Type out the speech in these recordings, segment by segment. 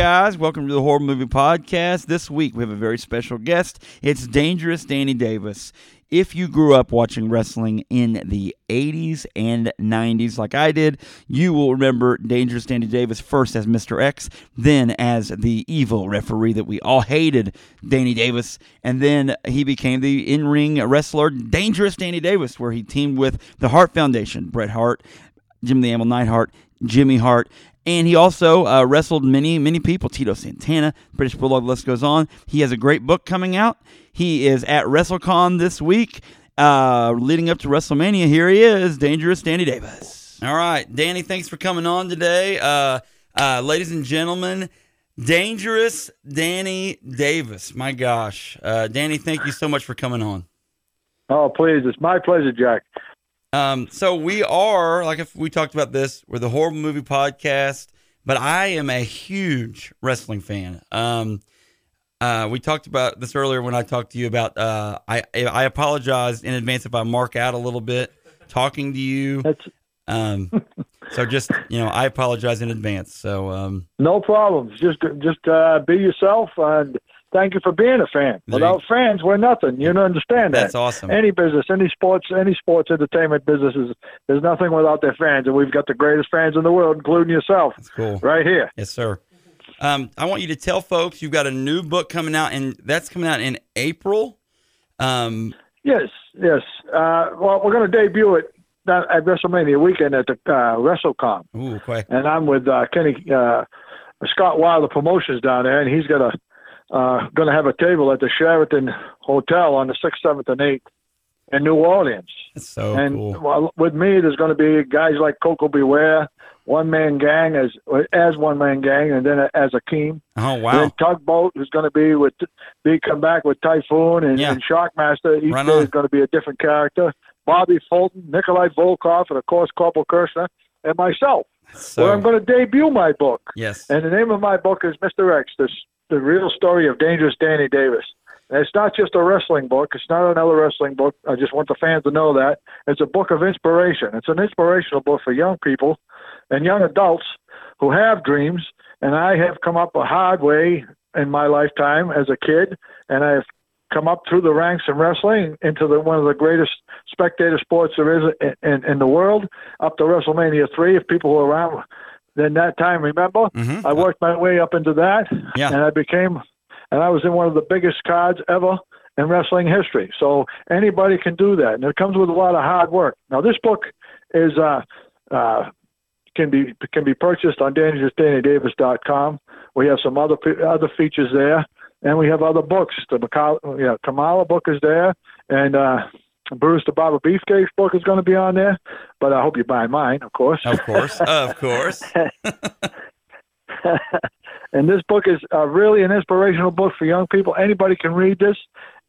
Guys, welcome to the Horror Movie Podcast. This week we have a very special guest. It's Dangerous Danny Davis. If you grew up watching wrestling in the 80s and 90s, like I did, you will remember Dangerous Danny Davis first as Mr. X, then as the evil referee that we all hated, Danny Davis, and then he became the in ring wrestler Dangerous Danny Davis, where he teamed with the Hart Foundation, Bret Hart, Jim the Anvil Neidhart, Jimmy Hart, and he also uh, wrestled many, many people. Tito Santana, British Bulldog, the list goes on. He has a great book coming out. He is at WrestleCon this week, uh, leading up to WrestleMania. Here he is, Dangerous Danny Davis. All right, Danny, thanks for coming on today. Uh, uh, ladies and gentlemen, Dangerous Danny Davis. My gosh. Uh, Danny, thank you so much for coming on. Oh, please. It's my pleasure, Jack. Um, so we are like if we talked about this, we're the horrible movie podcast, but I am a huge wrestling fan. Um, uh, we talked about this earlier when I talked to you about. Uh, I I apologize in advance if I mark out a little bit talking to you. Um, so just you know, I apologize in advance. So um, no problems. Just just uh, be yourself and thank you for being a fan. There Without fans, we're nothing. You don't understand that. that's awesome. Any business, any sports, any sports entertainment business is there's nothing without their fans, and we've got the greatest fans in the world, including yourself, That's cool. right here. Yes, sir. Um, I want you to tell folks you've got a new book coming out, and that's coming out in April. Um, Yes, yes. Uh, well, we're going to debut it at WrestleMania weekend at the uh, WrestleCon. ooh, quite. and I'm with uh, Kenny uh, Scott Wilder Promotions down there, and he's got a uh, going to have a table at the Sheraton Hotel on the sixth, seventh, and eighth in New Orleans. That's so and cool. well, with me, there's going to be guys like Koko B. Ware, One Man Gang as as One Man Gang, and then as Akeem. Oh And wow. then Tugboat is going to be with be come back with Typhoon and, Yeah. and Shockmaster. Each Right day on. is going to be a different character. Bobby Fulton, Nikolai Volkov, and of course Corporal Kirchner, and myself. So where I'm going to debut my book. yes. And the name of my book is Mr. X, this, the real story of Dangerous Danny Davis. And it's not just a wrestling book. It's not another wrestling book. I just want the fans to know that. It's a book of inspiration. It's an inspirational book for young people and young adults who have dreams. And I have come up a hard way in my lifetime as a kid, and I've come up through the ranks in wrestling into the, one of the greatest spectator sports there is in, in, in the world, up to WrestleMania 3. If people were around then that time, remember? Mhm. I worked my way up into that, Yeah. and I became, and I was in one of the biggest cards ever in wrestling history. So anybody can do that, and it comes with a lot of hard work. Now, this book is uh, uh, can be can be purchased on dangerousdannydavis.com. We have some other other features there, and we have other books. The Macal- you know, Kamala book is there, and uh, Bruce the Barber Beefcake book is going to be on there. But I hope you buy mine, of course. Of course. of course. and this book is uh, really an inspirational book for young people. Anybody can read this.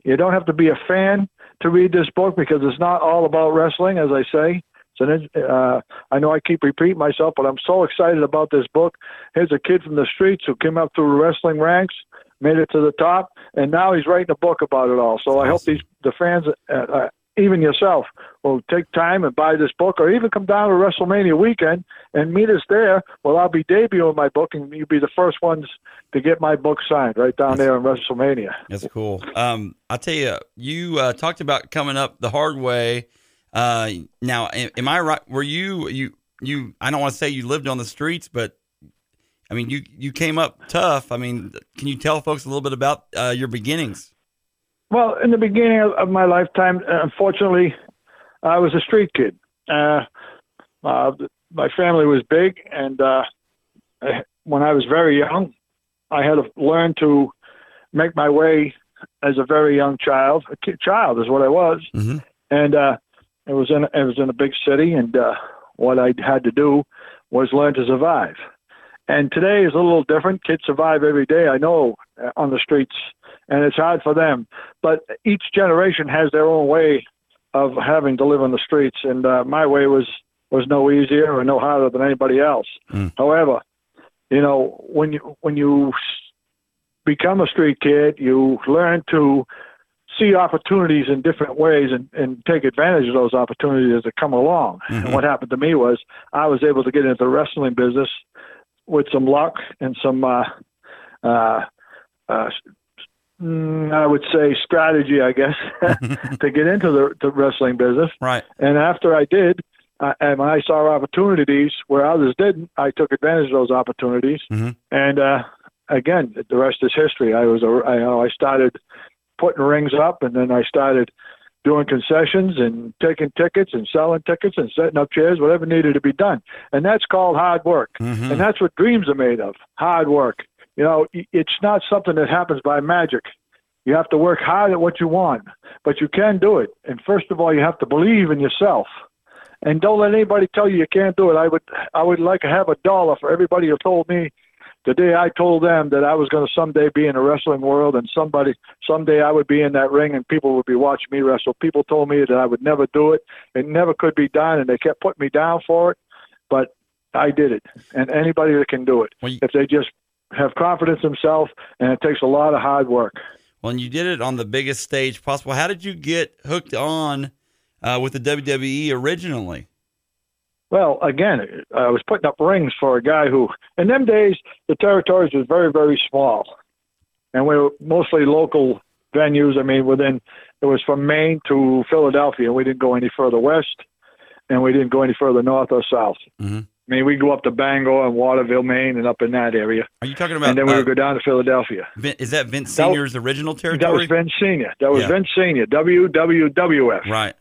You don't have to be a fan to read this book because it's not all about wrestling, as I say. So uh, I know I keep repeating myself, but I'm so excited about this book. Here's a kid from the streets who came up through the wrestling ranks, made it to the top, and now he's writing a book about it all. So I hope these the fans, uh, uh, even yourself, will take time and buy this book, or even come down to WrestleMania weekend and meet us there. Well, I'll be debuting my book, and you'll be the first ones to get my book signed right down there in WrestleMania. That's cool. Um, I'll tell you, you uh, talked about coming up the hard way. Uh, now, am, am I right? Were you you you? I don't want to say you lived on the streets, but I mean, you you came up tough. I mean, can you tell folks a little bit about uh, your beginnings? Well, in the beginning of, my lifetime, uh, unfortunately, I was a street kid. Uh, uh, my family was big, and uh, I- when I was very young, I had to learn to make my way as a very young child. A kid, child is what I was, Mm-hmm. and uh, it was in it was in a big city, and uh, what I had to do was learn to survive. And today is a little different. Kids survive every day. I know uh, on the streets, and it's hard for them. But each generation has their own way of having to live on the streets, and uh, my way was was no easier or no harder than anybody else. Mm. However, you know when you when you become a street kid, you learn to see opportunities in different ways and, and take advantage of those opportunities as they come along. Mhm. And what happened to me was I was able to get into the wrestling business with some luck and some, uh, uh, uh, mm, I would say strategy, I guess, to get into the, the wrestling business. Right. And after I did, uh, and when I saw opportunities where others didn't, I took advantage of those opportunities. Mhm. And uh, again, the rest is history. I was, a, I, you know, I started putting rings up, and then I started doing concessions and taking tickets and selling tickets and setting up chairs, whatever needed to be done. And that's called hard work. Mhm. And that's what dreams are made of hard work. You know, it's not something that happens by magic. You have to work hard at what you want, but you can do it. And first of all, you have to believe in yourself. And don't let anybody tell you you can't do it. I would, I would like to have a dollar for everybody who told me the day I told them that I was going to someday be in the wrestling world and somebody someday I would be in that ring and people would be watching me wrestle. People told me that I would never do it. It never could be done, and they kept putting me down for it. But I did it, and anybody that can do it, Well, you- if they just have confidence in themselves, and it takes a lot of hard work. Well, and you did it on the biggest stage possible. How did you get hooked on uh, with the WWE originally? Well, again, I was putting up rings for a guy who, in them days, the territories was very, very small, and we were mostly local venues. I mean, within it was from Maine to Philadelphia. We didn't go any further west, and we didn't go any further north or south. Mhm. I mean, we go up to Bangor and Waterville, Maine, and up in that area, Are you talking about? and then we uh, would go down to Philadelphia. Vin- is that Vince That was- Senior's original territory? That was? Vince Senior. That was Yeah. Vince Senior. WWWF. right.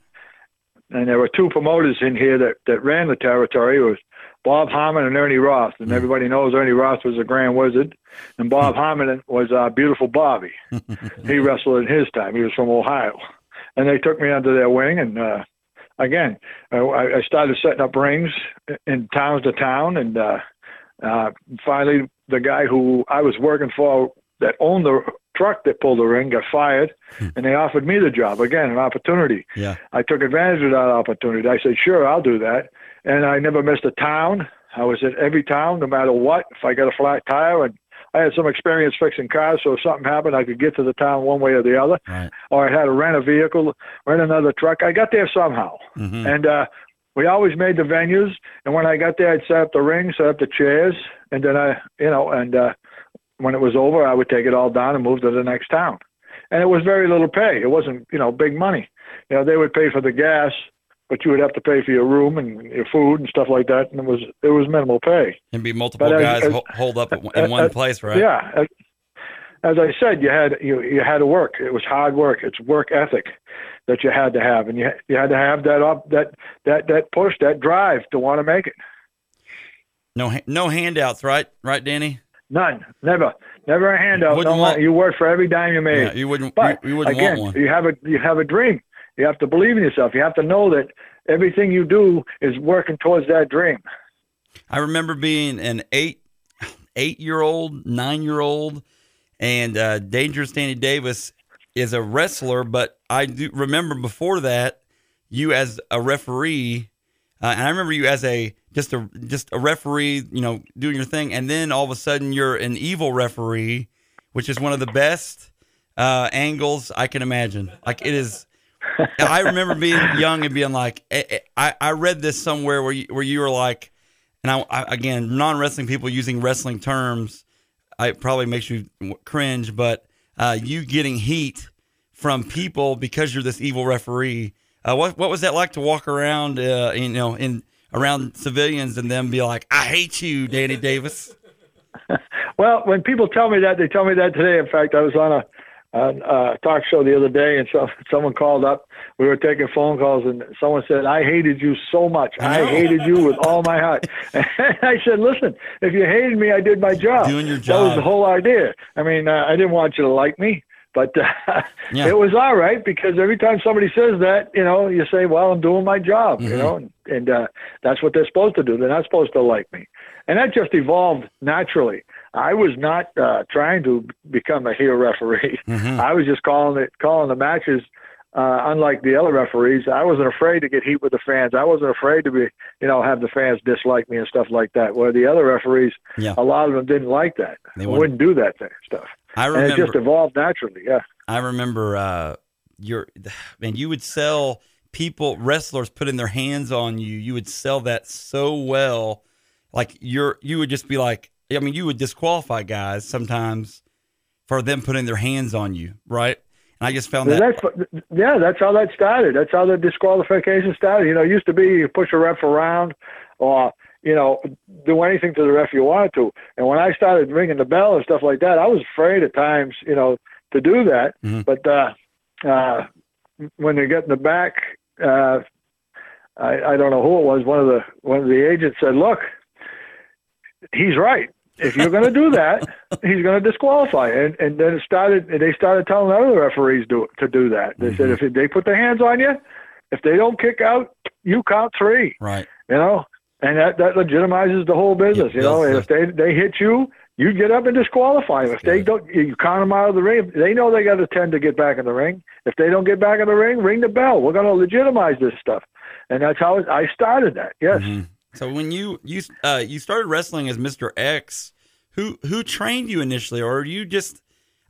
and there were two promoters in here that, that ran the territory. It was Bob Harmon and Ernie Roth, and everybody knows Ernie Roth was a Grand Wizard, and Bob Harmon was uh, Beautiful Bobby. he wrestled in his time. He was from Ohio, and they took me under their wing. And uh, again, I, I started setting up rings in towns to town, and uh, uh, finally, the guy who I was working for that owned the truck that pulled the ring got fired, and they offered me the job again, an opportunity. Yeah. I took advantage of that opportunity. I said, sure, I'll do that. And I never missed a town. I was at every town, no matter what. If I got a flat tire, and I had some experience fixing cars, so if something happened, I could get to the town one way or the other. Right. Or I had to rent a vehicle, rent another truck. I got there somehow. Mhm. And uh, we always made the venues. And when I got there, I'd set up the ring, set up the chairs, and then I, you know, and uh, when it was over, I would take it all down and move to the next town. And it was very little pay. It wasn't, you know, big money. You know, they would pay for the gas, but you would have to pay for your room and your food and stuff like that. And it was it was minimal pay. And be multiple But guys as- hold up in uh, one uh, place, right? Yeah. As, as I said, you had you you had to work. It was hard work. It's work ethic that you had to have, and you you had to have that up that that that push, that drive to want to make it. No, no handouts, right? Right, Danny? None, never, never a handout. Wouldn't No, want- you worked for every dime you made. Yeah, you wouldn't. But you, you wouldn't again, want one. you have a you have a dream. You have to believe in yourself. You have to know that everything you do is working towards that dream. I remember being an eight, eight year old, nine year old, and uh, Dangerous Danny Davis is a wrestler. But I do remember before that, you as a referee, uh, and I remember you as a just a just a referee, you know, doing your thing, and then all of a sudden you're an evil referee, which is one of the best uh, angles I can imagine. Like it is. I remember being young and being like, eh, eh, I, I read this somewhere where you, where you were like, and I, I again, non wrestling people using wrestling terms, it probably makes you cringe, but uh, you getting heat from people because you're this evil referee. Uh, what what was that like to walk around, uh, you know, in around civilians and them be like, I hate you, Danny Davis. Well, when people tell me that, they tell me that today. In fact, I was on a, a talk show the other day, and so someone called up. We were taking phone calls, and someone said, "I hated you so much. I hated you with all my heart." And I said, "Listen, if you hated me, I did my job. Doing your That was the whole idea. I mean, uh, I didn't want you to like me." But uh, Yeah. it was all right because every time somebody says that, you know, you say, "Well, I'm doing my job," you Mhm. know, and, and uh, that's what they're supposed to do. They're not supposed to like me, and that just evolved naturally. I was not uh, trying to become a heel referee. Mhm. I was just calling it, calling the matches. Uh, unlike the other referees, I wasn't afraid to get heat with the fans. I wasn't afraid to be, you know, have the fans dislike me and stuff like that. Where the other referees, Yeah. a lot of them didn't like that. They wouldn't- do that thing, stuff, I and it just evolved naturally. Yeah. I remember uh your man, you would sell people wrestlers putting their hands on you. You would sell that so well. Like you're you would just be like I mean, you would disqualify guys sometimes for them putting their hands on you, right? And I just found Well, that that's yeah, that's how that started. That's how the disqualification started. You know, it used to be you push a ref around, or you know, do anything to the ref you wanted to. And when I started ringing the bell and stuff like that, I was afraid at times, you know, to do that. Mhm. But uh, uh, when they get in the back, uh, I, I don't know who it was. One of the one of the agents said, "Look, he's right." If you're going to do that, he's going to disqualify. And and then it started. They started telling other referees do, to do that. They said if they put their hands on you, if they don't kick out, you count three. right. You know, and that that legitimizes the whole business. You know, and if they they hit you, you get up and disqualify them. If they don't, you count them out of the ring. They know they got a ten to get back in the ring. If they don't get back in the ring, ring the bell. We're going to legitimize this stuff, and that's how I started that. Yes. Mhm. So when you you uh you started wrestling as Mr. X, who who trained you initially or you just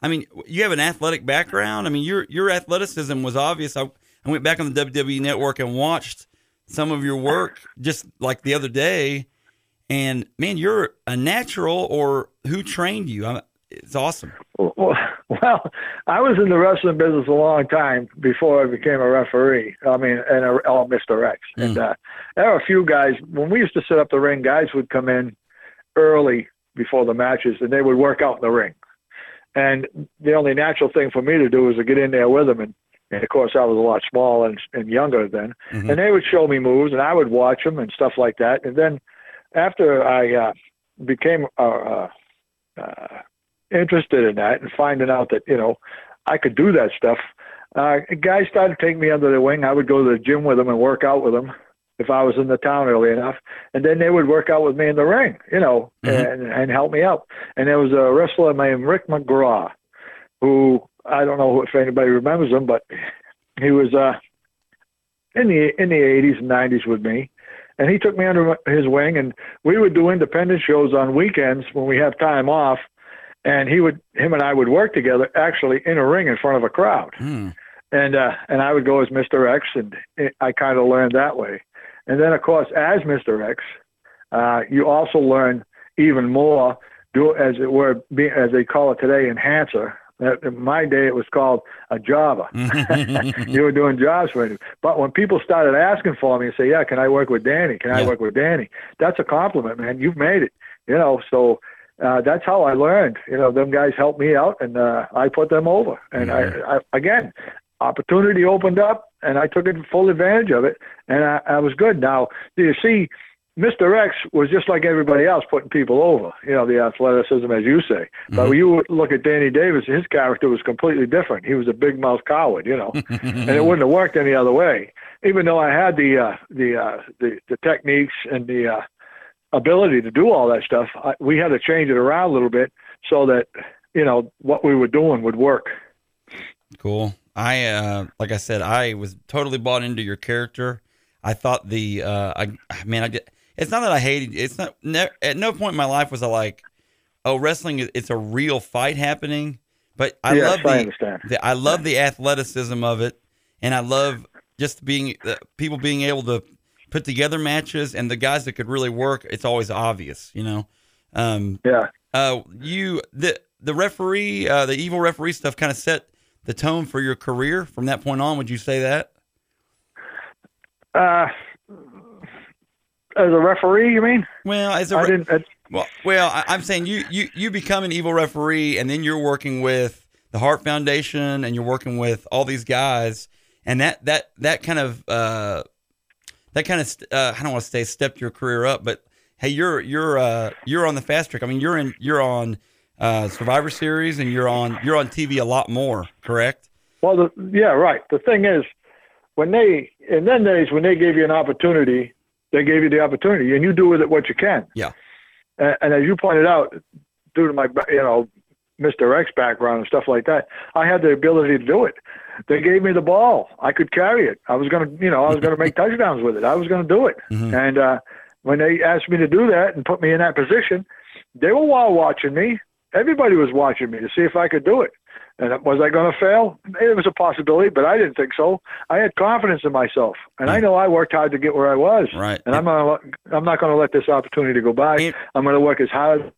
I mean, you have an athletic background. I mean, your your athleticism was obvious. I, I went back on the WWE network and watched some of your work just like the other day and man, you're a natural or who trained you? I, it's awesome. Well, well, I was in the wrestling business a long time before I became a referee. I mean, and a, oh, Mr. X. And uh, there were a few guys when we used to set up the ring. Guys would come in early before the matches, and they would work out in the ring. And the only natural thing for me to do was to get in there with them. And, and of course, I was a lot smaller and, and younger then. Mhm. And they would show me moves, and I would watch them and stuff like that. And then after I uh, became a uh, uh, interested in that and finding out that you know I could do that stuff, uh, guys started taking me under their wing. I would go to the gym with them and work out with them if I was in the town early enough, and then they would work out with me in the ring, you know, Mhm. and and help me out. And there was a wrestler named Rick McGraw, who I don't know if anybody remembers him, but he was uh, in the in the 80s and 90s with me. And he took me under his wing, and we would do independent shows on weekends when we have time off. And he would, him and I would work together, actually in a ring in front of a crowd Hmm. and uh, and I would go as Mr. X, and it, I kind of learned that way. And then, of course, as Mr. X, uh, you also learn even more, do as it were, be, as they call it today, enhancer. In my day, it was called a Java. you were doing jobs for him. But when people started asking for me and say, "Yeah, can I work with Danny? Can I Yeah. work with Danny?" That's a compliment, man. You've made it. You know, so uh, that's how I learned. You know, them guys helped me out, and uh, I put them over. And I, I, again, opportunity opened up, and I took it full advantage of it, and I, I was good. Now, do you see? Mr. X was just like everybody else, putting people over. You know, the athleticism, as you say. But when you look at Danny Davis, his character was completely different. He was a big mouth coward, you know, and it wouldn't have worked any other way. Even though I had the uh, the, uh, the the techniques and the uh, ability to do all that stuff, I, we had to change it around a little bit so that you know what we were doing would work. Cool. I uh like I said, I was totally bought into your character. I thought the uh I man, I get, it's not that I hated it's not ne- at no point in my life was I like, oh, wrestling it's a real fight happening. But I yes, love I the, understand. the I love the athleticism of it, and I love just being the people being able to put together matches and the guys that could really work. It's always obvious, you know. Um, Yeah. uh, you the the referee, uh, the evil referee stuff, kind of set the tone for your career from that point on. Would you say that? Uh, as a referee, you mean? Well, as a re- didn't. uh, Well, well, I, I'm saying you you you become an evil referee, and then you're working with the Hart Foundation, and you're working with all these guys, and that that that kind of uh, that kind of uh, I don't want to say stepped your career up, but hey, you're you're uh, you're on the fast track. I mean, you're in you're on uh, Survivor Series, and you're on you're on TV a lot more, correct? Well, the, yeah, right. The thing is, when they in then days when they gave you an opportunity, they gave you the opportunity, and you do with it what you can. Yeah. And, and as you pointed out, due to my you know Mr. X background and stuff like that, I had the ability to do it. They gave me the ball. I could carry it. I was gonna you know I was gonna make touchdowns with it. I was gonna do it. Mhm. And uh, when they asked me to do that and put me in that position, they were all watching me. Everybody was watching me to see if I could do it. And was I going to fail? It was a possibility, but I didn't think so. I had confidence in myself, and I know I worked hard to get where I was. Right. And I'm gonna, I'm not going to let this opportunity go by. And- I'm going to work as hard.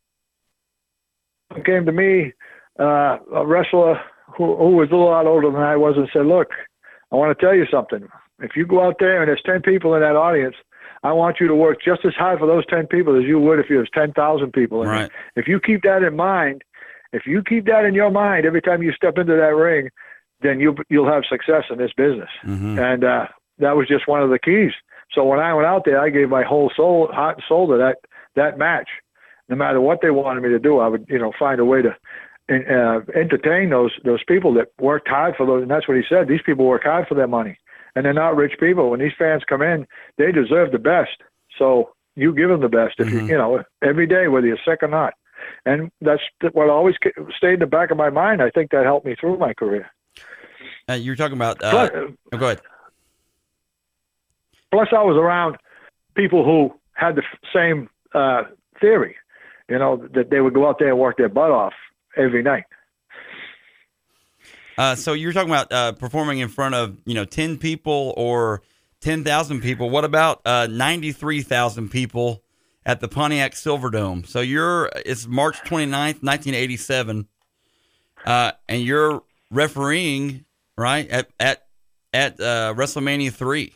It came to me, uh, a wrestler who, who was a lot older than I was, and said, "Look, I want to tell you something. If you go out there and there's ten people in that audience, I want you to work just as hard for those ten people as you would if there's ten thousand people in Right. If you keep that in mind, if you keep that in your mind every time you step into that ring, then you you'll have success in this business." hmm and uh, that was just one of the keys. So when I went out there, I gave my whole soul, heart and soul to that that match. No matter what they wanted me to do, I would you know find a way to uh, entertain those those people that worked hard for those. And that's what he said. These people work hard for their money, and they're not rich people. When these fans come in, they deserve the best. So you give them the best if Mhm. you you know every day, whether you're sick or not. And that's what always stayed in the back of my mind. I think that helped me through my career. Uh, you're talking about. Uh, Plus, oh, go ahead. plus I was around people who had the f- same uh, theory, you know, that they would go out there and work their butt off every night. Uh, so you're talking about uh, performing in front of you know ten people or ten thousand people. What about uh, ninety three thousand people at the Pontiac Silverdome? So you're it's March 29th, nineteen eighty seven, uh, and you're refereeing right at at at uh, WrestleMania three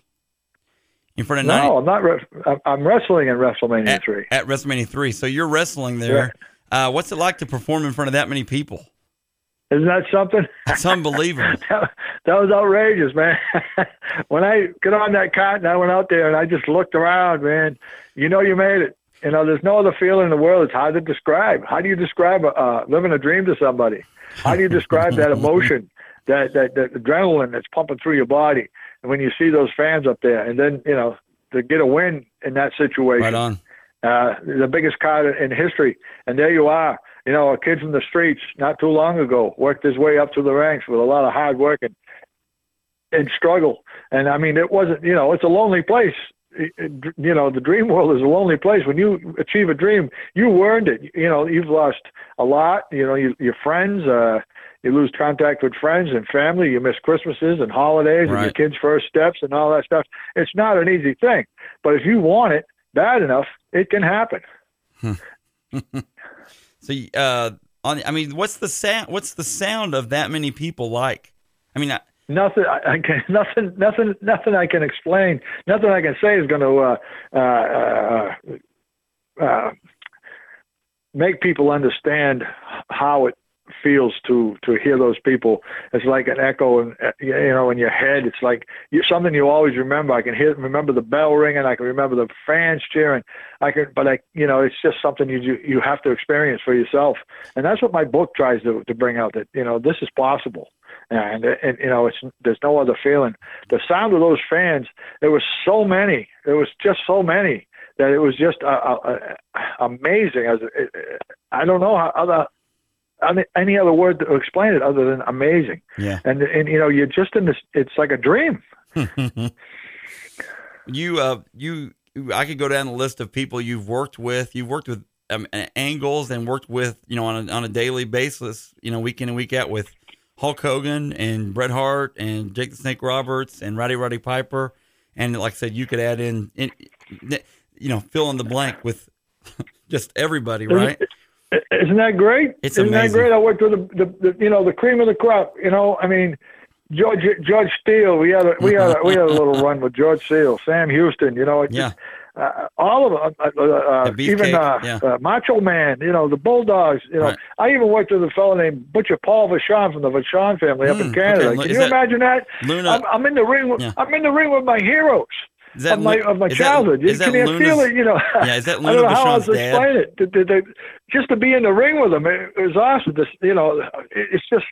in front of 90, No, I'm not. Re- I'm- wrestling in WrestleMania at, three. at WrestleMania three. So you're wrestling there. Uh, what's it like to perform in front of that many people? Isn't that something? It's unbelievable. that, that was outrageous, man. when I got on that cot and I went out there and I just looked around, man, you know you made it. You know, there's no other feeling in the world. It's hard to describe. How do you describe uh, living a dream to somebody? How do you describe that emotion, that, that that adrenaline that's pumping through your body, and when you see those fans up there, and then you know to get a win in that situation, right on. Uh, the biggest card in history. And there you are. You know, a kid from the streets not too long ago worked his way up to the ranks with a lot of hard work and, and struggle. And I mean, it wasn't, you know, it's a lonely place. You know, the dream world is a lonely place. When you achieve a dream, you earned it. You know, you've lost a lot. You know, you, your friends, uh, you lose contact with friends and family. You miss Christmases and holidays and your kids' first steps and all that stuff. It's not an easy thing. But if you want it bad enough, it can happen. So, uh, on, I mean, what's the sound? What's the sound of that many people like? I mean, I, Nothing, I, I can, nothing, nothing, nothing I can explain. Nothing I can say is going to uh, uh, uh, uh, make people understand how it feels to to hear those people. It's like an echo, and you know, in your head. It's like you, something you always remember. I can hear, remember the bell ringing. I can remember the fans cheering. I can, but I, you know, it's just something you you, have to experience for yourself. And that's what my book tries to to bring out. That you know, this is possible. And, and you know, it's there's no other feeling. The sound of those fans. There was so many. There was just so many that it was just uh, uh, uh, amazing. As I don't know how other any- any other word to explain it other than amazing. yeah. And and you know, you're just in this. It's like a dream. you, uh, you, I could go down the list of people you've worked with. You've worked with um, angles and worked with, you know, on a, on a daily basis, you know, week in and week out with Hulk Hogan and Bret Hart and Jake the Snake Roberts and Roddy Roddy Piper. And like I said, you could add in, in you know, fill in the blank with just everybody, right? Isn't that great? It's Isn't amazing. that great? I worked with the, the, the you know the cream of the crop. You know, I mean, George George Steele. We had a we had a, we had a little run with George Steele, Sam Houston. You know, it Yeah. uh, all of them, uh, uh, The even uh, yeah. uh, Macho Man, you know, the Bulldogs. You know, Right. I even worked with a fellow named Butcher Paul Vachon from the Vachon family up Hmm, in Canada. okay. Can Is you that- imagine that? Luna. I'm, I'm in the ring. With, Yeah. I'm in the ring with my heroes is that of my of my is that- childhood. is that Can you Luna's- feel it? You know. Yeah, is that I don't know Luna how else to explain it. To- to- to- just to be in the ring with them, it, it was awesome. This, you know, it, it's just,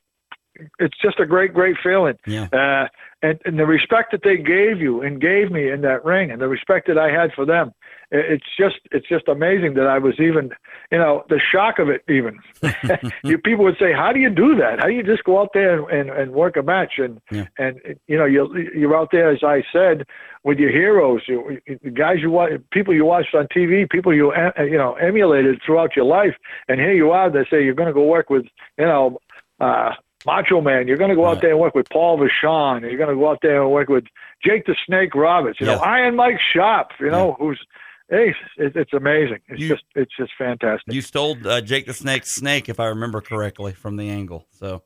it's just a great, great feeling. Yeah. Uh, and, and the respect that they gave you and gave me in that ring, and the respect that I had for them, it, it's just, it's just amazing that I was even, you know, the shock of it. Even you people would say, "How do you do that? How do you just go out there and, and, and work a match?" And Yeah. and you know, you you're out there, as I said, with your heroes, you, the guys you watch, people you watched on TV, people you you know emulated throughout your life, and here you are. They say you're going to go work with you know uh, Macho Man. You're going to go Right. out there and work with Paul Vachon. You're going to go out there and work with Jake the Snake Roberts. You Yes. know Iron Mike Sharpe. You know who's hey, it, it's amazing. It's You- just it's just fantastic. You stole uh, Jake the Snake's snake, if I remember correctly, from the angle. So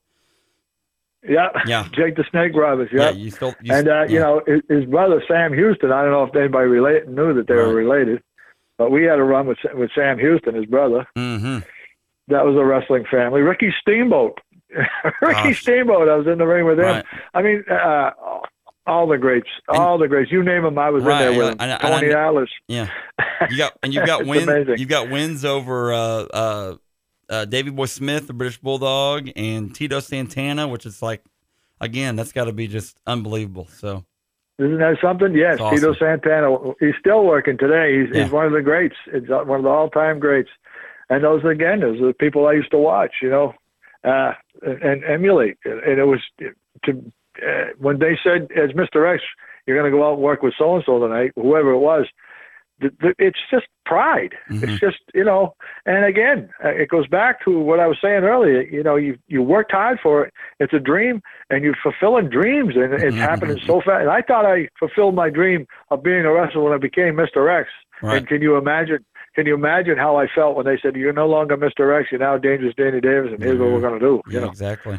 yeah, Yeah. Jake the Snake Roberts. yeah, Yeah. you stole. You, and uh, yeah. you know his, his brother Sam Houston. I don't know if anybody relate, knew that they Right. were related, but we had a run with with Sam Houston, his brother. Mm-hmm. That was a wrestling family. Ricky Steamboat, Ricky Gosh. Steamboat. I was in the ring with him. Right. I mean, uh, all the greats, And- all the greats. You name them, I was Right, in there with them. I- and I Tony Atlas. Yeah. You got and you've got wins. amazing. You've got wins over uh, uh, uh, Davy Boy Smith, the British Bulldog, and Tito Santana, which is like, again, that's got to be just unbelievable. So Isn't that something? Yes, That's Tito. Santana. He's still working today. He's, Yeah. he's one of the greats. It's uh, one of the all-time greats. And those again, those are the people I used to watch. You know, uh, and emulate. And it was to uh, when they said, as Mr. X, you're going to go out and work with so and so tonight, whoever it was. th- th- It's just pride. Mhm. It's just you know, and again, uh, it goes back to what I was saying earlier. You know, you you worked hard for it. It's a dream, and you're fulfilling dreams, and it's Mhm. happening so fast. And I thought I fulfilled my dream of being a wrestler when I became Mr. X. Right. And can you imagine? Can you imagine how I felt when they said, "You're no longer Mr. X. You're now Dangerous Danny Davis, and here's what we're going to do." You yeah, know. exactly.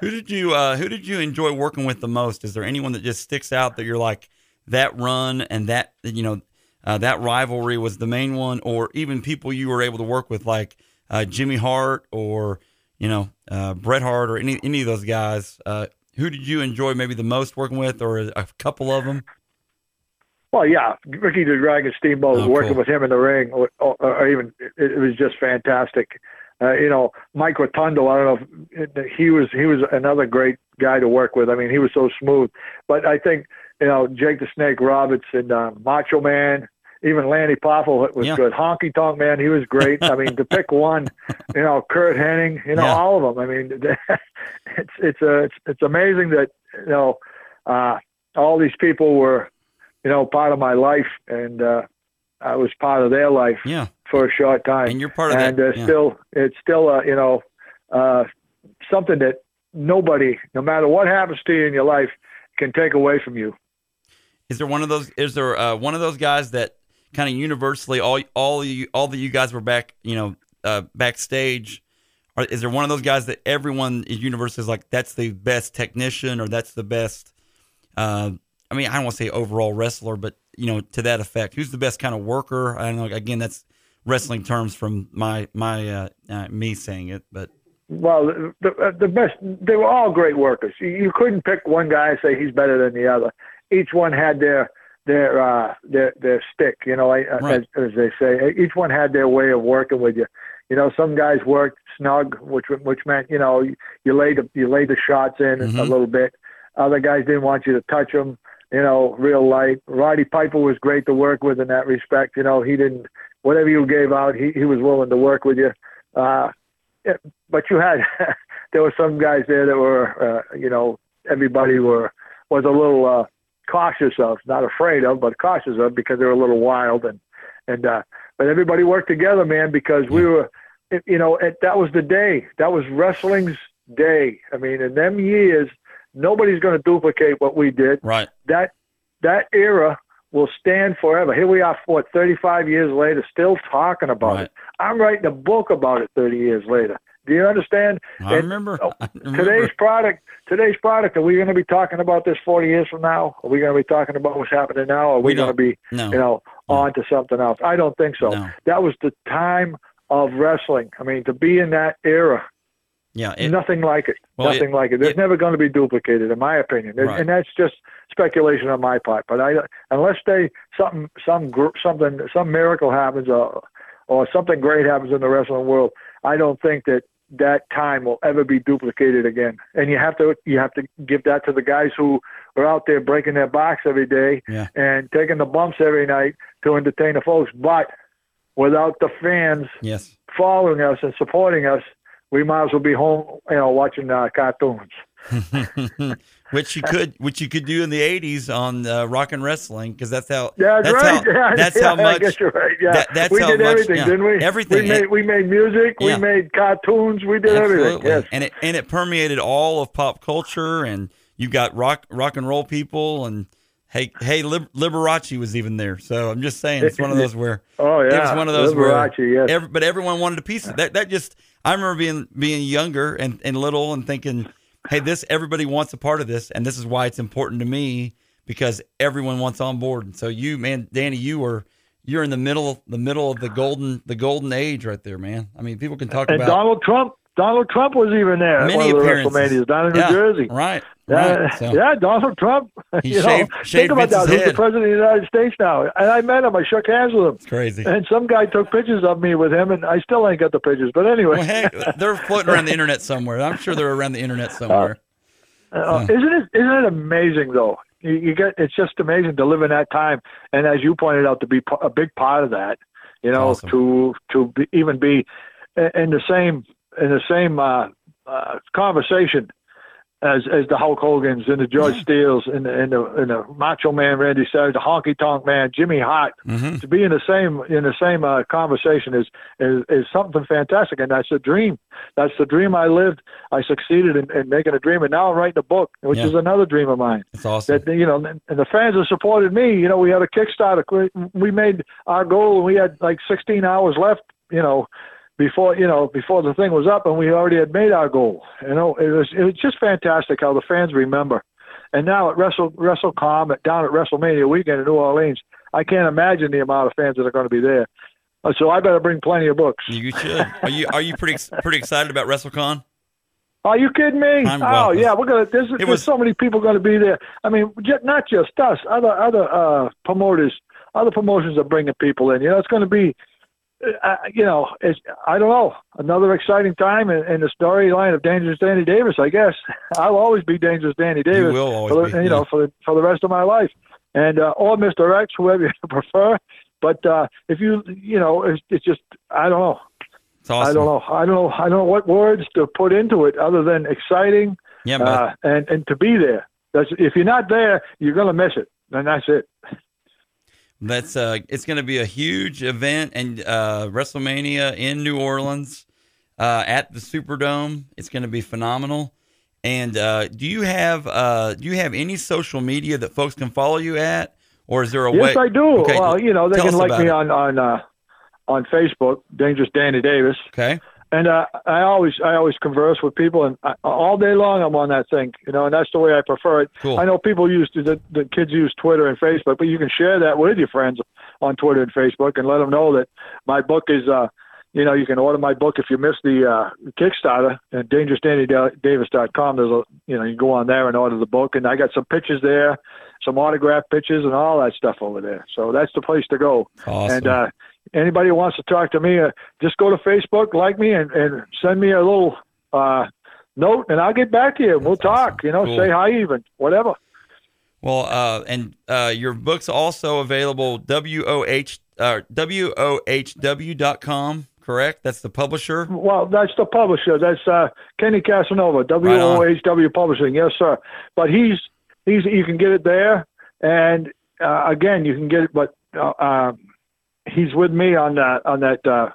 Who did you uh, Who did you enjoy working with the most? Is there anyone that just sticks out that you're like that run and that you know uh, that rivalry was the main one, or even people you were able to work with like uh, Jimmy Hart or you know uh, Bret Hart or any any of those guys? Uh, who did you enjoy maybe the most working with, or a couple of them? Well, yeah, Ricky the Dragon Steamboat, Oh, working cool. with him in the ring, or, or, or even it, it was just fantastic. Uh, you know, Mike Rotundo. I don't know if he was he was another great guy to work with. I mean, he was so smooth. But I think you know Jake the Snake Roberts and uh, Macho Man, even Lanny Poffo was Yeah. good. Honky Tonk Man, he was great. I mean, to pick one, you know, Curt Hennig, you know, Yeah. all of them. I mean, it's it's a it's it's amazing that you know uh, all these people were you know, part of my life, and uh, I was part of their life Yeah, for a short time. and you're part of and that. uh, yeah. still, it's still, uh, you know, uh, something that nobody, no matter what happens to you in your life, can take away from you. Is there one of those? Is there uh, one of those guys that kind of universally all all you all that you guys were back you know uh, backstage? Or is there one of those guys that everyone is universally is like that's the best technician or that's the best? Uh, I mean, I don't want to say overall wrestler, but you know to that effect. Who's the best kind of worker? I don't know. Again, that's wrestling terms from my my uh, uh, me saying it, but Well, the, the, the best, they were all great workers. You, couldn't pick one guy and say he's better than the other. Each one had their their uh, their their stick. You know, Right. as, as they say, each one had their way of working with you. You know, some guys worked snug, which which meant you know you, laid the, you laid the shots in a Mhm. little bit. Other guys didn't want you to touch them. You know, real light. Roddy Piper was great to work with in that respect. You know, he didn't whatever you gave out, he he was willing to work with you. Uh, yeah, but you had there were some guys there that were uh, you know everybody were was a little uh, cautious of, not afraid of, but cautious of because they were a little wild and and uh, but everybody worked together, man, because we were you know it, that was the day that was wrestling's day. I mean, in them years, nobody's going to duplicate what we did right, that that era will stand forever. Here we are, what, 35 years later, still talking about Right. it. I'm writing a book about it 30 years later. Do you understand? I And, remember. oh, I remember. Today's product, today's product. Are we going to be talking about this 40 years from now? Are we going to be talking about what's happening now? Are we, We going to be, no, you know, on to something else. I don't think so. No. That was the time of wrestling. I mean, to be in that era, Yeah. It, nothing like it. Well, nothing like it. There's it- never going to be duplicated, in my opinion, and, Right. and that's just speculation on my part. But I, unless they something some gr- something some miracle happens or or something great happens in the wrestling world, I don't think that that time will ever be duplicated again. And you have to you have to give that to the guys who are out there breaking their backs every day Yeah. and taking the bumps every night to entertain the folks. But without the fans yes. following us and supporting us, we might as well be home, you know, watching uh, cartoons. which you could, which you could do in the '80s on uh, Rock and Wrestling, because that's how. Yeah, that's right. How, yeah, that's yeah, how much. I guess you're right. Yeah, that- that's we how did much- everything, yeah, didn't we? everything. We made we made music. We made cartoons. We did everything. Yes. And it and it permeated all of pop culture, and you got rock rock and roll people, and hey hey Liberace was even there. So I'm just saying, it's one of those where Oh yeah. it was one of those Liberace, where, yes. every, but everyone wanted a piece of that. That just I remember being being younger and, and little and thinking, hey, this everybody wants a part of this, and this is why it's important to me because everyone wants on board. And so you, man, Danny, you were you're in the middle the middle of the golden the golden age right there, man. I mean, people can talk and about Donald Trump. Donald Trump was even there at many one of the appearances WrestleManias down in New Yeah, Jersey. right? Yeah, right. So, yeah, Donald Trump. He you shaved- know, shaved think about Vince's that. Head. the president of the United States now? And I met him. I shook hands with him. it's crazy. And some guy took pictures of me with him, and I still ain't got the pictures. But anyway, Well, hey, they're floating around the internet somewhere. I'm sure they're around the internet somewhere. Uh, isn't it isn't it amazing though? You, you get it's just amazing to live in that time, and as you pointed out, to be a big part of that. You know, Awesome. to to be, even be in the same in the same uh, uh, conversation as as the Hulk Hogan's and the George Steele's and the, and the and the Macho Man Randy Savage, the Honky Tonk Man Jimmy Hart. hmm To be in the same in the same uh, conversation is, is is something fantastic, and that's a dream. That's the dream I lived. I succeeded in, in making a dream, and now I'm writing a book, which Yeah. is another dream of mine. It's awesome. That you know, and the fans have supported me. You know, we had a Kickstarter. We- We made our goal, and we had like 16 hours left. You know, before you know before the thing was up, and we already had made our goal. You know, it was it was just fantastic how the fans remember. And now at Wrestle WrestleCon at, down at WrestleMania weekend in New Orleans, I can't imagine the amount of fans that are going to be there. Uh, So I better bring plenty of books. You should. Are you are you pretty pretty excited about WrestleCon? Are you kidding me? I'm- oh well, yeah, we're gonna. There's, there's was- so many people going to be there. I mean, not just us. Other other uh, promoters, other promotions are bringing people in. You know, it's going to be. Uh, you know, it's I don't know another exciting time in, in the storyline of Dangerous Danny Davis. I guess I'll always be Dangerous Danny Davis. You will always for the, be, You know, yeah. for the, for the rest of my life, and uh, or Mr. X, whoever you prefer. But uh, if you you know, it's, it's just I don't know. It's awesome. I don't know. I don't know. I don't know what words to put into it other than exciting Yeah, uh, and and to be there. That's if you're not there, you're gonna miss it, and that's it. That's uh, it's going to be a huge event and uh, WrestleMania in New Orleans uh, at the Superdome. It's going to be phenomenal. And uh, do you have uh, do you have any social media that folks can follow you at, or is there a way? Yes, I do. Okay, Well, you know, they tell can like me it. on on uh, on Facebook, Dangerous Danny Davis, Okay, and uh, I always I always converse with people, and I, all day long I'm on that thing, you know, and that's the way I prefer it. Cool. I know people use the the kids use Twitter and Facebook, but you can share that with your friends on Twitter and Facebook, and let them know that my book is. uh you know, you can order my book if you missed the uh, Kickstarter at dangerousdannydavis.com. There's a, you know, you can go on there and order the book, and I got some pictures there, some autograph pictures, and all that stuff over there. So that's the place to go. awesome. And uh, anybody who wants to talk to me, uh, just go to Facebook, like me, and, and send me a little uh, note, and I'll get back to you. We'll That's awesome. talk. You know, Cool. say hi, even whatever. Well, uh, and uh, your book's also available WOH uh, WOHW.com, correct? That's the publisher. Well, that's the publisher. That's uh, Kenny Casanova, WOHW Publishing. Yes, sir. But he's he's you can get it there, and uh, again, you can get it. But uh, uh, he's with me on that on that uh,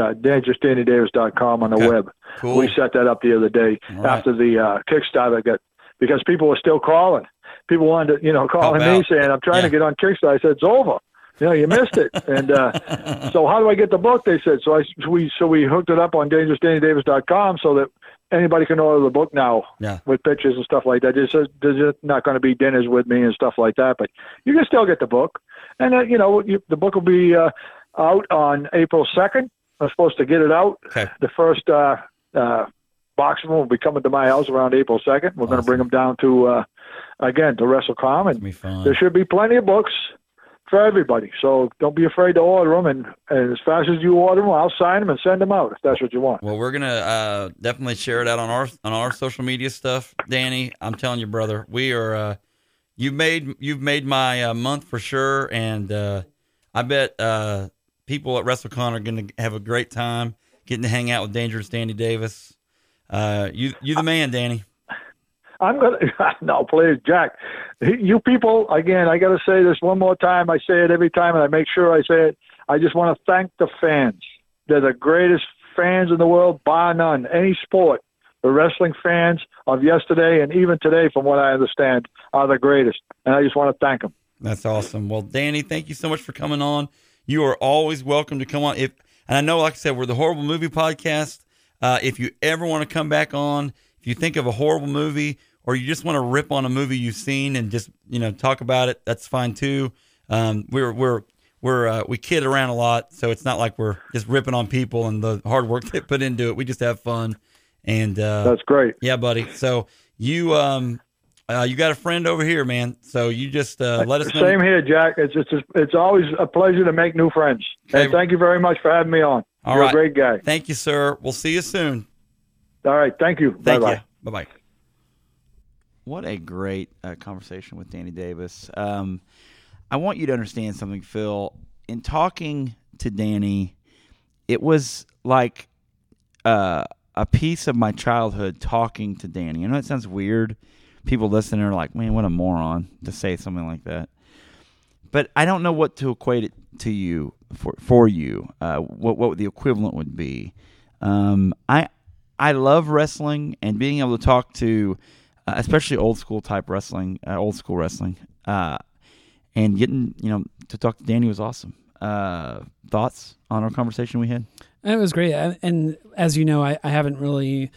uh, dangerousdannydavis.com on the Okay. web. Cool. We set that up the other day All right. after the uh, Kickstarter got because people were still calling. People wanted to, you know, calling me saying, "I'm trying Yeah. to get on Kickstarter." I said, "It's over. You know, you missed it." and uh, so, how do I get the book? They said. So I so we so we hooked it up on dangerousdannydavis.com so that anybody can order the book now Yeah. with pictures and stuff like that. There's, not going to be dinners with me and stuff like that, but you can still get the book. And uh, you know, you, the book will be uh, out on April second. I'm supposed to get it out. Okay. The first uh, uh, box of them will be coming to my house around April second. We're going to bring them down to uh, again to WrestleCon, and there should be plenty of books for everybody. So don't be afraid to order them, and, and as fast as you order them, I'll sign them and send them out if that's what you want. Well, we're gonna uh, definitely share it out on our on our social media stuff, Danny. I'm telling you, brother, we are. Uh, you've made you've made my uh, month for sure, and uh, I bet uh, people at WrestleCon are gonna have a great time getting to hang out with Dangerous Danny Davis. Uh, you you the man, Danny. I'm gonna no, please, Jack. You people again. I got to say this one more time. I say it every time, and I make sure I say it. I just want to thank the fans. They're the greatest fans in the world, bar none. Any sport, the wrestling fans of yesterday and even today, from what I understand, are the greatest. And I just want to thank them. That's awesome. Well, Danny, thank you so much for coming on. You are always welcome to come on. If and I know, like I said, we're the horrible movie podcast. Uh, if you ever want to come back on, if you think of a horrible movie or you just want to rip on a movie you've seen and just you know talk about it, that's fine too. Um, we're we're we're uh, we kid around a lot, so it's not like we're just ripping on people and the hard work they put into it. We just have fun, and uh, That's great. yeah, buddy. So you um uh, you got a friend over here, man. So you just uh, let us know. Same here, Jack. It's it's it's always a pleasure to make new friends. Okay. And thank you very much for having me on. All You're right. a great guy. Thank you, sir. We'll see you soon. All right. Thank you. Thank Bye-bye. you. Bye bye. What a great uh, conversation with Danny Davis. Um, I want you to understand something, Phil. In talking to Danny, it was like uh, a piece of my childhood talking to Danny. I know it sounds weird. People listening are like, man, what a moron to say something like that. But I don't know what to equate it to you for for you. Uh, what what the equivalent would be. Um, I I love wrestling and being able to talk to, uh, especially old school type wrestling, uh, old school wrestling, uh, and getting you know to talk to Danny was awesome. Uh, thoughts on our conversation we had? It was great. And, and as you know, I, I haven't really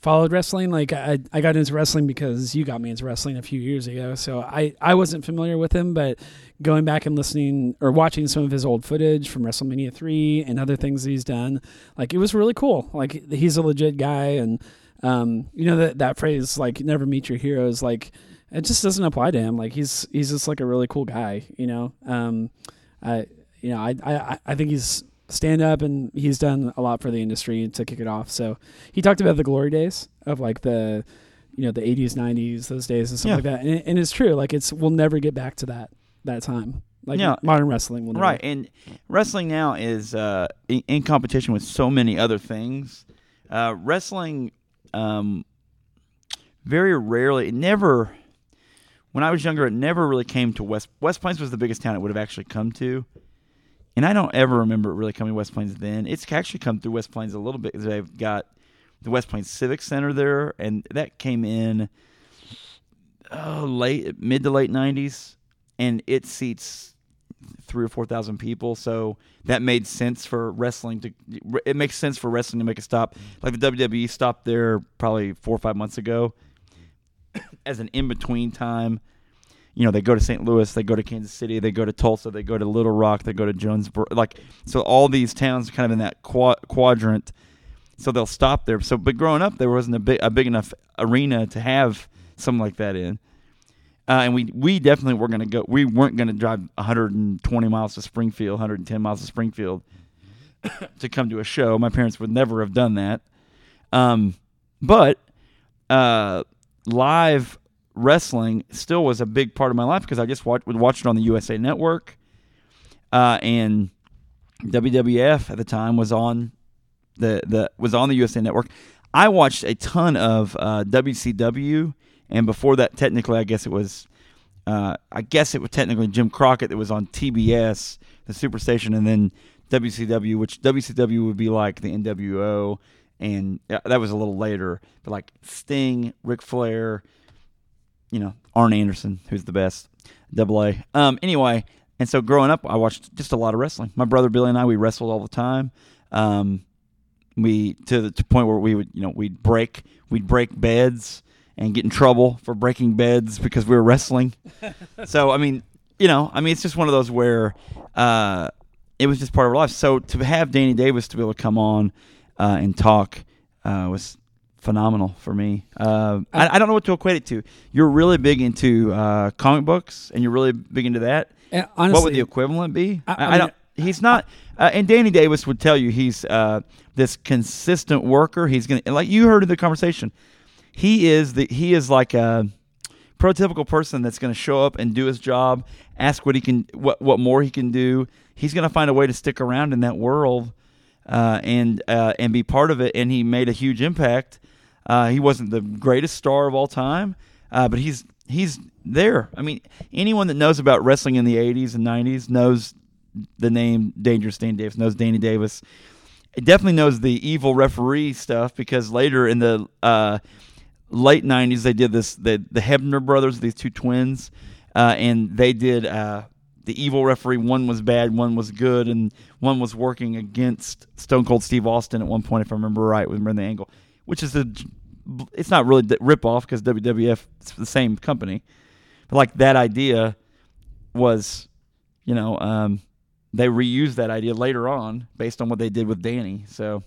followed wrestling. Like I, I got into wrestling because you got me into wrestling a few years ago. So I, I wasn't familiar with him, but going back and listening or watching some of his old footage from WrestleMania 3 and other things he's done, like it was really cool. Like he's a legit guy. And, um, you know, that, that phrase, like never meet your heroes, like it just doesn't apply to him. Like he's, he's just like a really cool guy, you know? Um, I, you know, I, I, I think he's stand up and he's done a lot for the industry to kick it off. So he talked about the glory days of like the, you know, the 80s, 90s, those days and stuff Yeah. like that. And, it- and it's true. Like it's, we'll never get back to that, that time. Like Yeah. modern wrestling will never. Right, and wrestling now is uh, in, in competition with so many other things. Uh, wrestling, um, very rarely, it never. When I was younger, it never really came to West. West Plains was the biggest town it would have actually come to, and I don't ever remember it really coming to West Plains then. It's actually come through West Plains a little bit. 'cause They've got the West Plains Civic Center there, and that came in uh, late, mid to late '90s, and it seats three or four thousand people. So that made sense for wrestling to. It makes sense for wrestling to make a stop. Like the WWE stopped there probably four or five months ago, as an in between time. You know, they go to St. Louis, they go to Kansas City, they go to Tulsa, they go to Little Rock, they go to Jonesboro. Like so, all these towns kind of in that qua- quadrant. So they'll stop there. So, but growing up, there wasn't a big a big enough arena to have something like that in. Uh, and we we definitely were to go. We weren't going to drive 120 miles to Springfield, 110 miles to Springfield to come to a show. My parents would never have done that. Um, but uh, live wrestling still was a big part of my life because I just watch, would watch it on the USA Network, uh, and WWF at the time was on the the was on the USA Network. I watched a ton of uh, WCW, and before that, technically, I guess it was, uh, I guess it was technically Jim Crockett that was on TBS, the Superstation, and then WCW, which WCW would be like the NWO, and uh, that was a little later. But like Sting, Ric Flair, you know, Arn Anderson, who's the best, Double A. Um, anyway, and so growing up, I watched just a lot of wrestling. My brother Billy and I, we wrestled all the time. Um, we to the to point where we would you know we'd break we'd break beds and get in trouble for breaking beds because we were wrestling. so I mean, you know, I mean, it's just one of those where uh, it was just part of our life. So to have Danny Davis to be able to come on uh, and talk uh, was phenomenal for me. Uh, I, I don't know what to equate it to. You're really big into uh, comic books, and you're really big into that. Honestly, what would the equivalent be? I- I I, mean- don't. He's not. Uh, and Danny Davis would tell you he's uh, this consistent worker. He's gonna like you heard in the conversation. He is the he is like a prototypical person that's going to show up and do his job, ask what he can, what what more he can do. He's going to find a way to stick around in that world uh, and uh, and be part of it. And he made a huge impact. Uh, he wasn't the greatest star of all time, uh, but he's he's there. I mean, anyone that knows about wrestling in the '80s and '90s knows the name Dangerous Danny Davis, knows Danny Davis. It definitely knows the evil referee stuff because later in the uh, late '90s they did this. The the Hebner brothers, these two twins, uh, and they did uh, the evil referee. One was bad, one was good, and one was working against Stone Cold Steve Austin at one point, if I remember right, with the angle, which is a. It's not really rip off because WWF it's the same company, but like that idea was, you know, um, they reused that idea later on based on what they did with Danny. So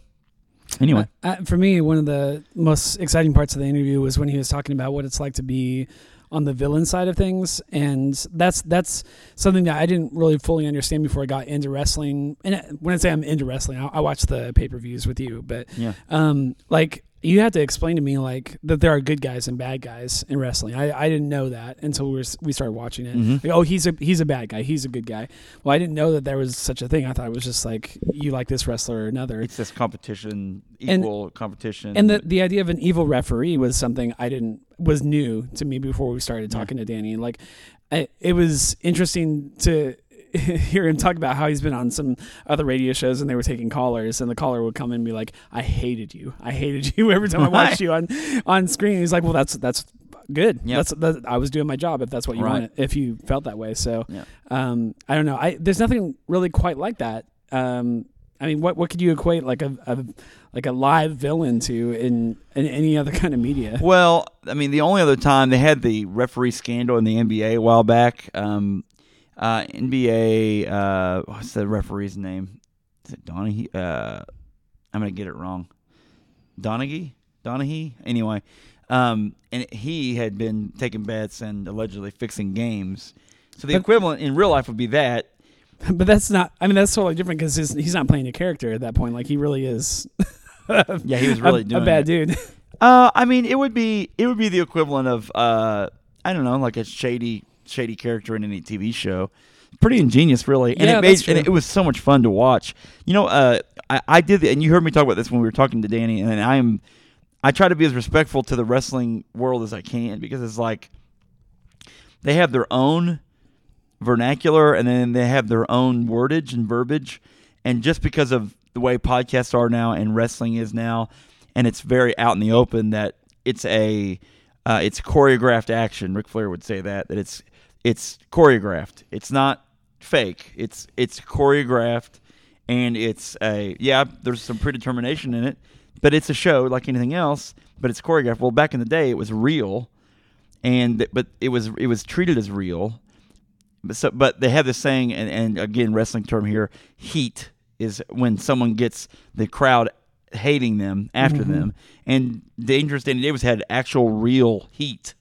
anyway, Uh, for me, one of the most exciting parts of the interview was when he was talking about what it's like to be on the villain side of things, and that's that's something that I didn't really fully understand before I got into wrestling. And when I say I'm into wrestling, I, I watch the pay per views with you, but yeah. um, like you had to explain to me like that there are good guys and bad guys in wrestling. I, I didn't know that until we were, we started watching it. Mhm. Like, oh, he's a he's a bad guy. He's a good guy. Well, I didn't know that there was such a thing. I thought it was just like you like this wrestler or another. It's this competition, And- competition. And the the idea of an evil referee was something I didn't was new to me before we started Yeah. talking to Danny. Like, I, it was interesting to hear him talk about how he's been on some other radio shows and they were taking callers and the caller would come in and be like, "I hated you. I hated you every time I watched you on on screen." He's like, "Well, that's that's." Good. Yeah. That's that, I was doing my job. If that's what you Right. wanted, if you felt that way. So, Yeah. um, I don't know. I there's nothing really quite like that. Um, I mean, what what could you equate like a, a like a live villain to in in any other kind of media? Well, I mean, the only other time they had the referee scandal in the NBA a while back. Um, uh, NBA, uh, what's the referee's name? Is it Donahue? Uh, I'm gonna get it wrong. Donaghy, Donaghy. Anyway, um, and he had been taking bets and allegedly fixing games. So the But- equivalent in real life would be that. But that's not. I mean, that's totally different because he's not playing a character at that point. Like he really is. Yeah, he was really a, doing a bad it. dude. Uh, I mean, it would be it would be the equivalent of uh, I don't know, like a shady shady character in any TV show. Pretty ingenious, really, and Yeah, it made and it was so much fun to watch. You know, uh, I, I did, the, and you heard me talk about this when we were talking to Danny, and I am I try to be as respectful to the wrestling world as I can because it's like they have their own vernacular and then they have their own wordage and verbiage. And just because of the way podcasts are now and wrestling is now, and it's very out in the open that it's a uh, it's choreographed action. Ric Flair would say that that it's it's choreographed. It's not fake. It's it's choreographed, and it's a yeah. There's some predetermination in it, but it's a show like anything else. But it's choreographed. Well, back in the day, it was real, and but it was it was treated as real. But so, but they have this saying, and, and again, wrestling term here, heat is when someone gets the crowd hating them after mm-hmm. them. And Dangerous Danny Davis had actual real heat.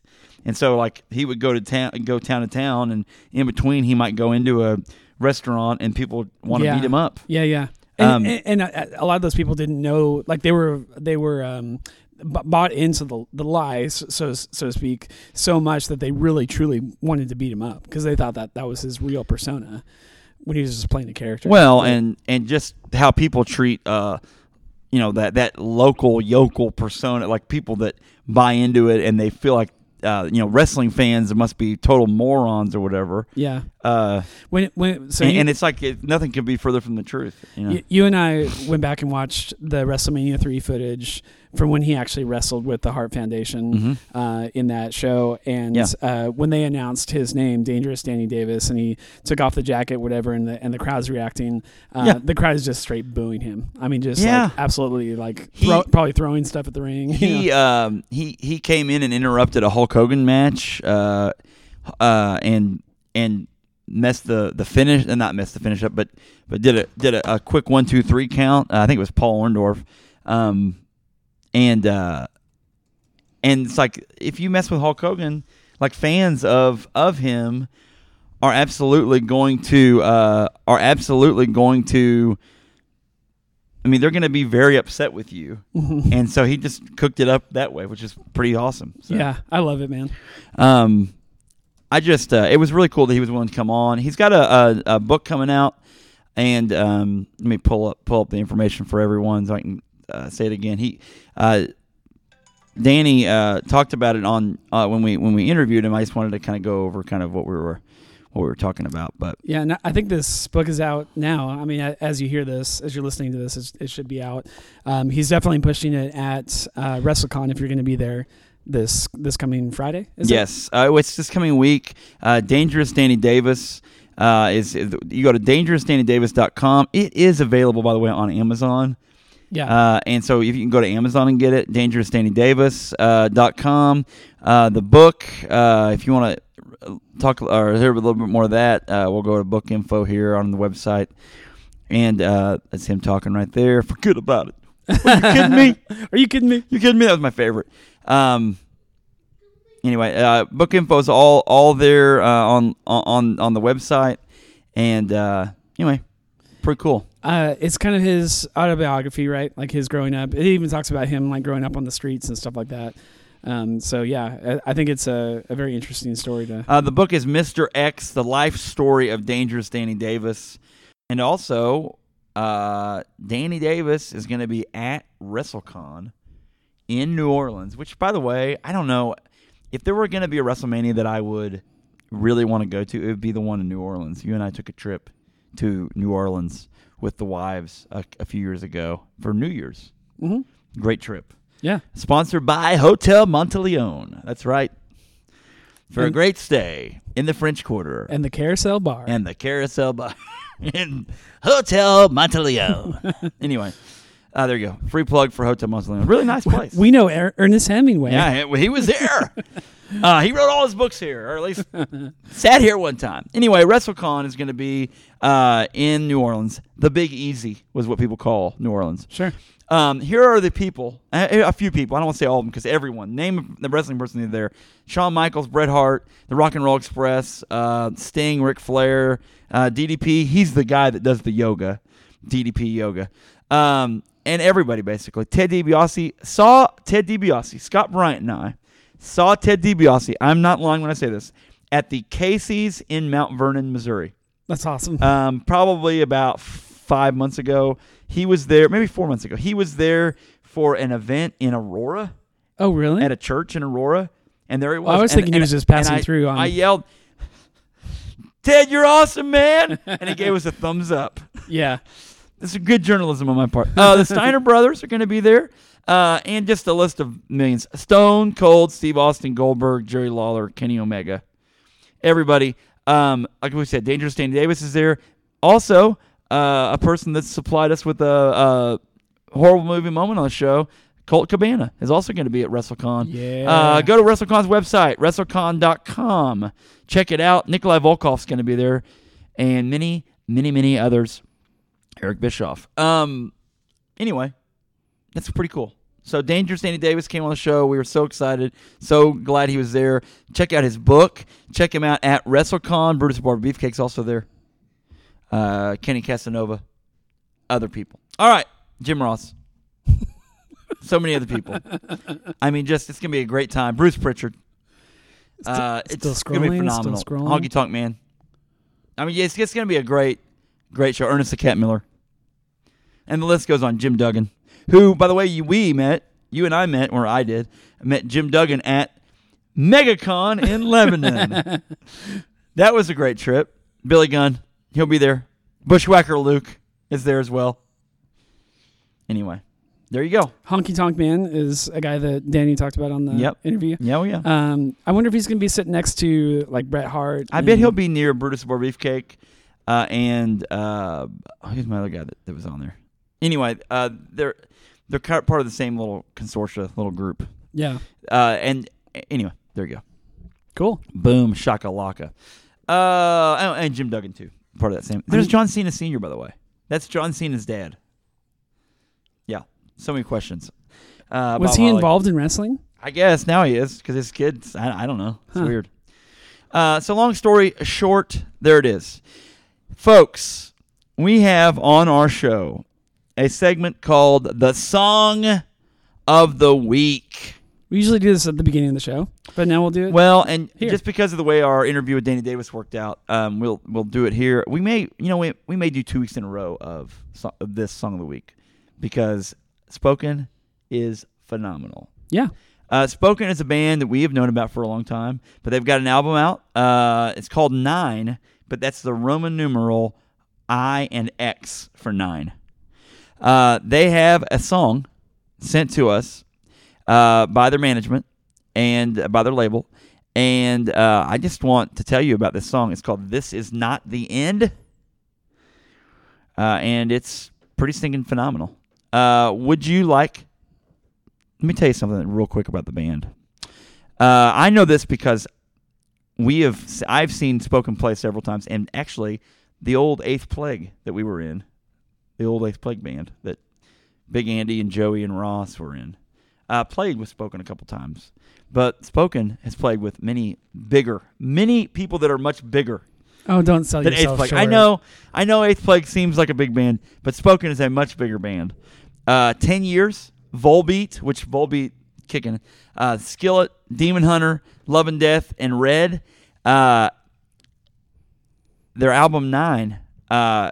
And so like he would go to town go town to town and in between he might go into a restaurant and people want to Yeah. beat him up. Yeah, yeah. And, Um, and, and a, a lot of those people didn't know, like they were they were um, b- bought into the the lies, so so to speak, so much that they really truly wanted to beat him up because they thought that that was his real persona when he was just playing the character. Well, and and just how people treat uh you know that that local yokel persona like people that buy into it and they feel like uh, you know wrestling fans must be total morons or whatever. yeah, Uh, When when so and, you, and it's like it, nothing could be further from the truth. You know? Y- you and I went back and watched the WrestleMania three footage from when he actually wrestled with the Hart Foundation Mhm. uh, in that show, and Yeah. uh, when they announced his name, Dangerous Danny Davis, and he took off the jacket, whatever, and the and the crowd's reacting. Uh, Yeah. The crowd is just straight booing him. I mean, just Yeah. like absolutely like He- throw, probably throwing stuff at the ring. He um he he came in and interrupted a Hulk Hogan match, uh, uh, and and messed the the finish, and not messed the finish up, but but did a did a, a quick one two three count. Uh, I think it was Paul Orndorff, um, and uh, and it's like if you mess with Hulk Hogan, like fans of of him are absolutely going to uh, are absolutely going to. I mean, they're going to be very upset with you, and so he just cooked it up that way, which is pretty awesome. So, yeah, I love it, man. um, I just uh, it was really cool that he was willing to come on. He's got a, a, a book coming out, and um, let me pull up pull up the information for everyone so I can uh, say it again. He, uh, Danny uh, talked about it on uh, when we when we interviewed him. I just wanted to kind of go over kind of what we were what we were talking about, but Yeah, and I think this book is out now. I mean, as you hear this, as you're listening to this, it should be out. Um, he's definitely pushing it at uh, WrestleCon if you're going to be there this this coming Friday. Is it? yes, uh, it's this coming week. Uh, Dangerous Danny Davis uh, is you go to dangerousdannydavis.com. It is available, by the way, on Amazon. Yeah. Uh, and so if you can go to Amazon and get it, dangerousdannydavis.com. Uh, dot com. uh, the book, uh, if you want to talk or hear a little bit more of that, uh, we'll go to book info here on the website. And uh, that's him talking right there. Forget about it. Are you kidding me? Are you kidding me? You kidding me? That was my favorite. Um. Anyway, uh, book info is all all there uh, on on on the website, and uh, anyway, pretty cool. Uh, it's kind of his autobiography, right? Like his growing up. It even talks about him like growing up on the streets and stuff like that. Um, so yeah, I, I think it's a, a very interesting story to. Uh, the book is Mr. X: The Life Story of Dangerous Danny Davis, and also uh, Danny Davis is going to be at WrestleCon in New Orleans. Which, by the way, I don't know if there were going to be a WrestleMania that I would really want to go to. It would be the one in New Orleans. You and I took a trip to New Orleans with the wives a, a few years ago for New Year's. Mhm. Great trip. Yeah. Sponsored by Hotel Monteleone. That's right. For a great stay in the French Quarter And the Carousel Bar. and the Carousel Bar in Hotel Monteleone. anyway, uh, there you go. Free plug for Hotel Monteleone. Really nice place. we know Er- Ernest Hemingway. yeah, he, he was there. uh, he wrote all his books here, or at least sat here one time. Anyway, WrestleCon is going to be uh, in New Orleans. The Big Easy was what people call New Orleans. Sure. Um, here are the people, a, a few people. I don't want to say all of them because everyone. Name the wrestling person there: Shawn Michaels, Bret Hart, the Rock and Roll Express, uh, Sting, Ric Flair, uh, DDP. He's the guy that does the yoga, DDP yoga, um, and everybody basically. Ted DiBiase saw Ted DiBiase. Scott Bryant and I saw Ted DiBiase. I'm not lying when I say this at the Casey's in Mount Vernon, Missouri That's awesome. um, probably about five months ago. He was there, maybe four months ago. He was there for an event in Aurora oh, really? at a church in Aurora, and there he was. Well, I was And- thinking he was just passing I- through on- I yelled, "Ted, you're awesome, man!" and he gave us a thumbs up. yeah. This is good journalism on my part. Uh, the Steiner brothers are going to be there, uh, and just a list of millions: Stone Cold, Steve Austin, Goldberg, Jerry Lawler, Kenny Omega, everybody. Um, like we said, Dangerous Danny Davis is there. Also, uh, a person that supplied us with a, a horrible movie moment on the show. Colt Cabana is also going to be at WrestleCon. Yeah. Uh, go to WrestleCon's website, WrestleCon.com. Check it out. Nikolai Volkov's going to be there, and many, many, many others. Eric Bischoff. Um. Anyway, that's pretty cool. So Dangerous Danny Davis came on the show. We were so excited, so glad he was there. Check out his book. Check him out at WrestleCon. Brutus Barber Beefcake's also there. Uh, Kenny Casanova, other people. All right, Jim Ross. so many other people. I mean, just it's gonna be a great time. Bruce Pritchard. Uh, still it's gonna be scrolling, phenomenal. still scrolling. Honky Tonk Man. I mean, yeah, it's, it's gonna be a great, great show. Ernest the Cat Miller. And the list goes on. Jim Duggan, who, by the way, you, we met, you and I met, or I did, met Jim Duggan at MegaCon in Lebanon. that was a great trip. Billy Gunn, he'll be there. Bushwhacker Luke is there as well. Anyway, there you go. Honky Tonk Man is a guy that Danny talked about on the Yep. interview. Yeah, oh yeah. Um, I wonder if he's going to be sitting next to like Bret Hart. I bet he'll be near Brutus Bar Beefcake, uh, and uh, who's my other guy that, that was on there? Anyway, uh, they're they're part of the same little consortia, little group. Yeah. Uh, and anyway, there you go. Cool. Boom, shakalaka. Uh, oh, and Jim Duggan too, part of that same. There's John Cena Senior, by the way. That's John Cena's dad. So many questions. Uh, Was he involved in wrestling? I guess now he is because his kids. I, I don't know. It's Huh. weird. Uh, so long story short, there it is, folks. We have on our show a segment called the Song of the Week. We usually do this at the beginning of the show, but now we'll do it. Well, and Here. just because of the way our interview with Danny Davis worked out, um, we'll we'll do it here. We may, you know, we we may do two weeks in a row of, so, of this Song of the Week because Spoken is phenomenal. yeah. Uh, Spoken is a band that we have known about for a long time, but they've got an album out. Uh, it's called Nine, but that's the Roman numeral I and X for nine. Uh, they have a song sent to us uh, by their management and uh, by their label, and uh, I just want to tell you about this song. It's called "This Is Not the End," uh, and it's pretty stinking phenomenal. Uh, would you like let me tell you something real quick about the band. Uh, I know this because we have I've seen Spoken play several times, and actually, the old Eighth Plague that we were in, the old Eighth Plague band that Big Andy and Joey and Ross were in, uh, played with Spoken a couple times. But Spoken has played with many bigger, many people that are much bigger Oh, don't sell than Eighth yourself Plague. short. I know, I know, Eighth Plague seems like a big band, but Spoken is a much bigger band. Uh, Ten years, Volbeat, which Volbeat kicking, uh, Skillet, Demon Hunter, Love and Death, and Red. Uh, their album Nine, uh,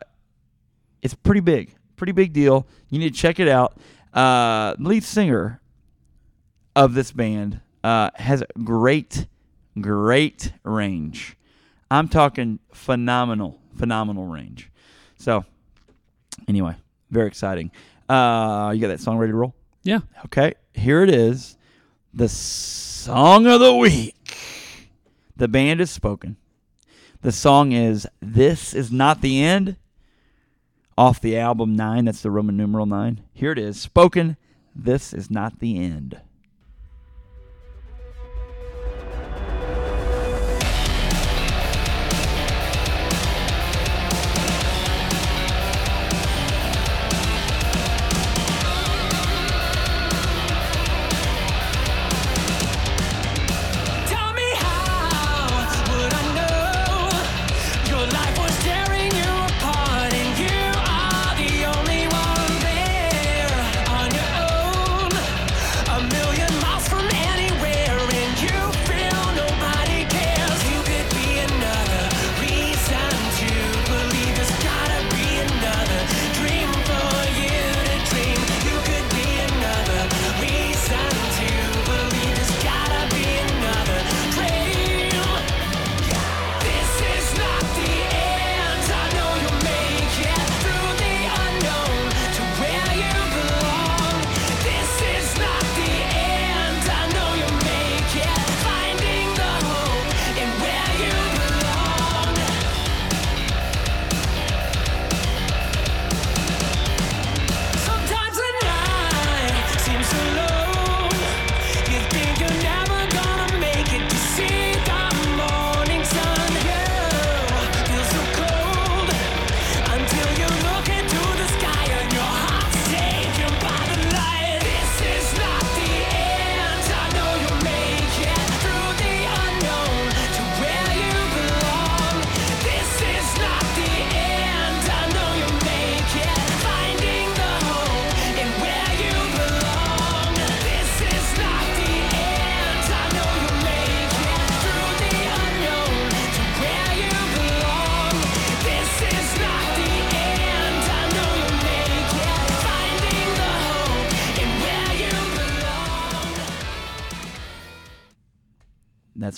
it's pretty big, pretty big deal. You need to check it out. Uh, lead singer of this band uh, has great, great range. I'm talking phenomenal, phenomenal range. So, anyway, very exciting. Uh, you got that song ready to roll? Yeah. Okay, here it is. The song of the week. The band is spoken. The song is This Is Not the End off the album 9. That's the Roman numeral 9. Here it is. Spoken. This is not the end.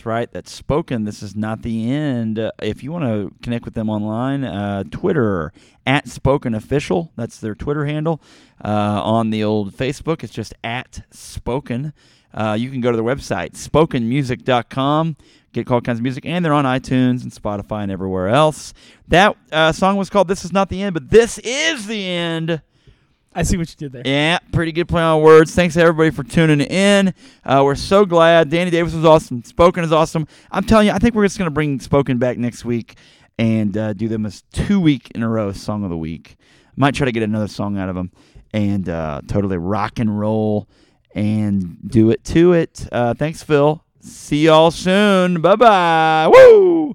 Right. That's spoken. This is not the end. Uh, if you want to connect with them online, uh, Twitter at Spoken Official. That's their Twitter handle. Uh, on the old Facebook, it's just at Spoken. Uh, you can go to their website, spokenmusic.com. Get all kinds of music, and they're on iTunes and Spotify and everywhere else. That uh, song was called "This Is Not the End," but this is the end. I see what you did there. Yeah, pretty good play on words. Thanks everybody for tuning in. Uh, we're so glad. Danny Davis was awesome. Spoken is awesome. I'm telling you, I think we're just going to bring Spoken back next week and uh, do them as two week in a row song of the week. Might try to get another song out of them and uh, totally rock and roll and do it to it. Uh, thanks, Phil. See y'all soon. Bye bye. Woo!